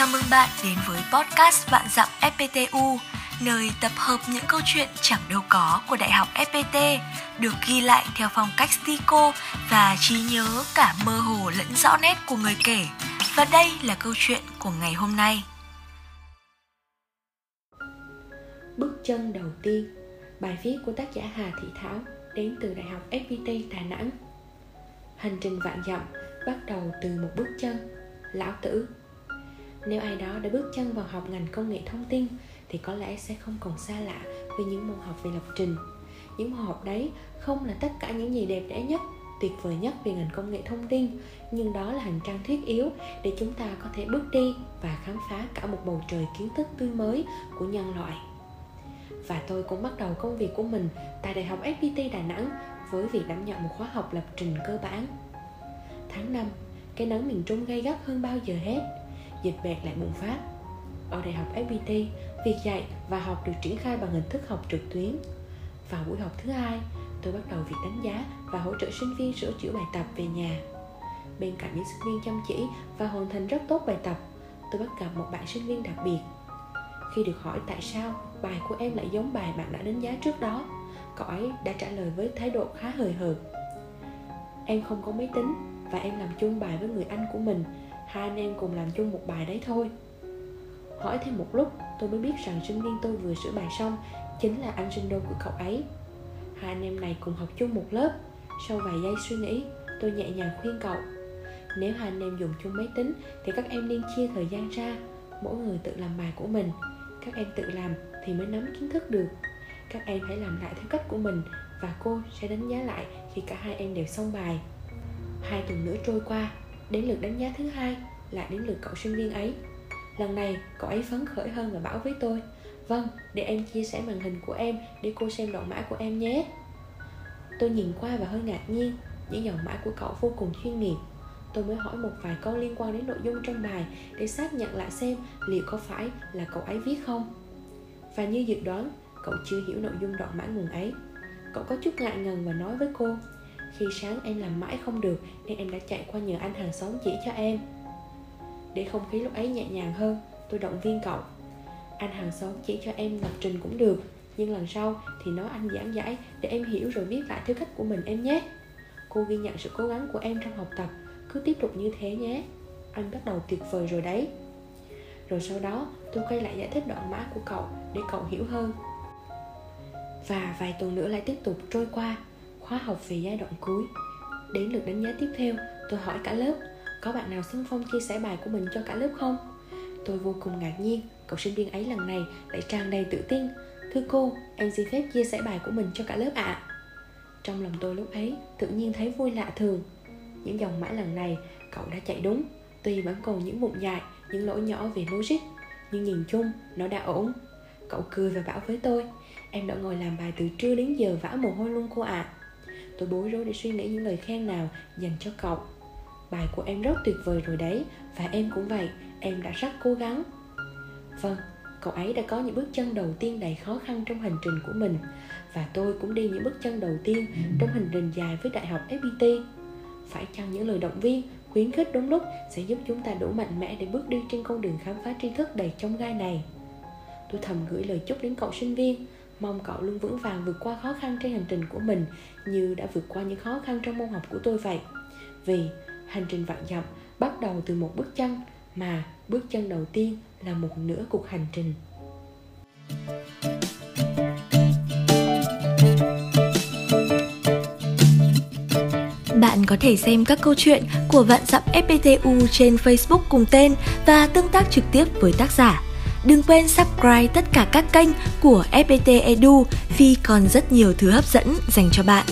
Chào mừng bạn đến với podcast Vạn Dặm FPTU, nơi tập hợp những câu chuyện chẳng đâu có của Đại học FPT, được ghi lại theo phong cách stico và trí nhớ cả mơ hồ lẫn rõ nét của người kể. Và đây là câu chuyện của ngày hôm nay. Bước chân đầu tiên Bài viết của tác giả Hà Thị Thảo đến từ Đại học FPT Đà Nẵng Hành trình vạn dặm bắt đầu từ một bước chân Lão Tử nếu ai đó đã bước chân vào học ngành công nghệ thông tin thì có lẽ sẽ không còn xa lạ với những môn học về lập trình. Những môn học đấy không là tất cả những gì đẹp đẽ nhất, tuyệt vời nhất về ngành công nghệ thông tin, nhưng đó là hành trang thiết yếu để chúng ta có thể bước đi và khám phá cả một bầu trời kiến thức tươi mới của nhân loại. Và tôi cũng bắt đầu công việc của mình tại Đại học FPT Đà Nẵng với việc đảm nhận một khóa học lập trình cơ bản. Tháng 5, cái nắng miền Trung gay gắt hơn bao giờ hết dịch bệnh lại bùng phát. Ở Đại học FPT, việc dạy và học được triển khai bằng hình thức học trực tuyến. Vào buổi học thứ hai, tôi bắt đầu việc đánh giá và hỗ trợ sinh viên sửa chữa bài tập về nhà. Bên cạnh những sinh viên chăm chỉ và hoàn thành rất tốt bài tập, tôi bắt gặp một bạn sinh viên đặc biệt. Khi được hỏi tại sao bài của em lại giống bài bạn đã đánh giá trước đó, cậu ấy đã trả lời với thái độ khá hời hợt. Em không có máy tính và em làm chung bài với người anh của mình hai anh em cùng làm chung một bài đấy thôi. Hỏi thêm một lúc, tôi mới biết rằng sinh viên tôi vừa sửa bài xong, chính là anh sinh đôi của cậu ấy. Hai anh em này cùng học chung một lớp. Sau vài giây suy nghĩ, tôi nhẹ nhàng khuyên cậu, nếu hai anh em dùng chung máy tính thì các em nên chia thời gian ra, mỗi người tự làm bài của mình. Các em tự làm thì mới nắm kiến thức được. Các em hãy làm lại theo cách của mình và cô sẽ đánh giá lại khi cả hai em đều xong bài. Hai tuần nữa trôi qua Đến lượt đánh giá thứ hai Lại đến lượt cậu sinh viên ấy. Lần này cậu ấy phấn khởi hơn và bảo với tôi Vâng, để em chia sẻ màn hình của em Để cô xem đoạn mã của em nhé. Tôi nhìn qua và hơi ngạc nhiên Những dòng mã của cậu vô cùng chuyên nghiệp. Tôi mới hỏi một vài câu liên quan đến nội dung trong bài Để xác nhận lại xem liệu có phải là cậu ấy viết không. Và như dự đoán, cậu chưa hiểu nội dung đoạn mã nguồn ấy. Cậu có chút ngại ngần và nói với cô khi sáng em làm mãi không được, nên em đã chạy qua nhờ anh hàng xóm chỉ cho em. Để không khí lúc ấy nhẹ nhàng hơn, tôi động viên cậu. Anh hàng xóm chỉ cho em lập trình cũng được, nhưng lần sau thì nói anh giảng giải để em hiểu rồi viết lại thứ cách của mình em nhé. Cô ghi nhận sự cố gắng của em trong học tập, cứ tiếp tục như thế nhé. Anh bắt đầu tuyệt vời rồi đấy. Rồi sau đó, tôi quay lại giải thích đoạn mã của cậu để cậu hiểu hơn. Và vài tuần nữa lại tiếp tục trôi qua khóa học về giai đoạn cuối. Đến lượt đánh giá tiếp theo, tôi hỏi cả lớp, có bạn nào xung phong chia sẻ bài của mình cho cả lớp không? Tôi vô cùng ngạc nhiên, cậu sinh viên ấy lần này lại tràn đầy tự tin. Thưa cô, em xin phép chia sẻ bài của mình cho cả lớp ạ. À. trong lòng tôi lúc ấy, tự nhiên thấy vui lạ thường. Những dòng mãi lần này, cậu đã chạy đúng, tuy vẫn còn những mụn dại, những lỗi nhỏ về logic, nhưng nhìn chung, nó đã ổn. Cậu cười và bảo với tôi, em đã ngồi làm bài từ trưa đến giờ vã mồ hôi luôn cô ạ. à tôi bối rối để suy nghĩ những lời khen nào dành cho cậu. Bài của em rất tuyệt vời rồi đấy, và em cũng vậy, em đã rất cố gắng. Vâng cậu ấy đã có những bước chân đầu tiên đầy khó khăn trong hành trình của mình, và tôi cũng đi những bước chân đầu tiên trong hành trình dài với đại học fpt phải chăng những lời động viên, khuyến khích đúng lúc sẽ giúp chúng ta đủ mạnh mẽ để bước đi trên con đường khám phá tri thức đầy chông gai này? Tôi thầm gửi lời chúc đến cậu sinh viên Mong cậu luôn vững vàng vượt qua khó khăn trên hành trình của mình như đã vượt qua những khó khăn trong môn học của tôi vậy. Vì hành trình vạn dặm bắt đầu từ một bước chân, mà bước chân đầu tiên là một nửa cuộc hành trình. Bạn có thể xem các câu chuyện của Vạn Dặm FPTU trên Facebook cùng tên và tương tác trực tiếp với tác giả. Đừng quên subscribe tất cả các kênh của FPT Edu vì còn rất nhiều thứ hấp dẫn dành cho bạn.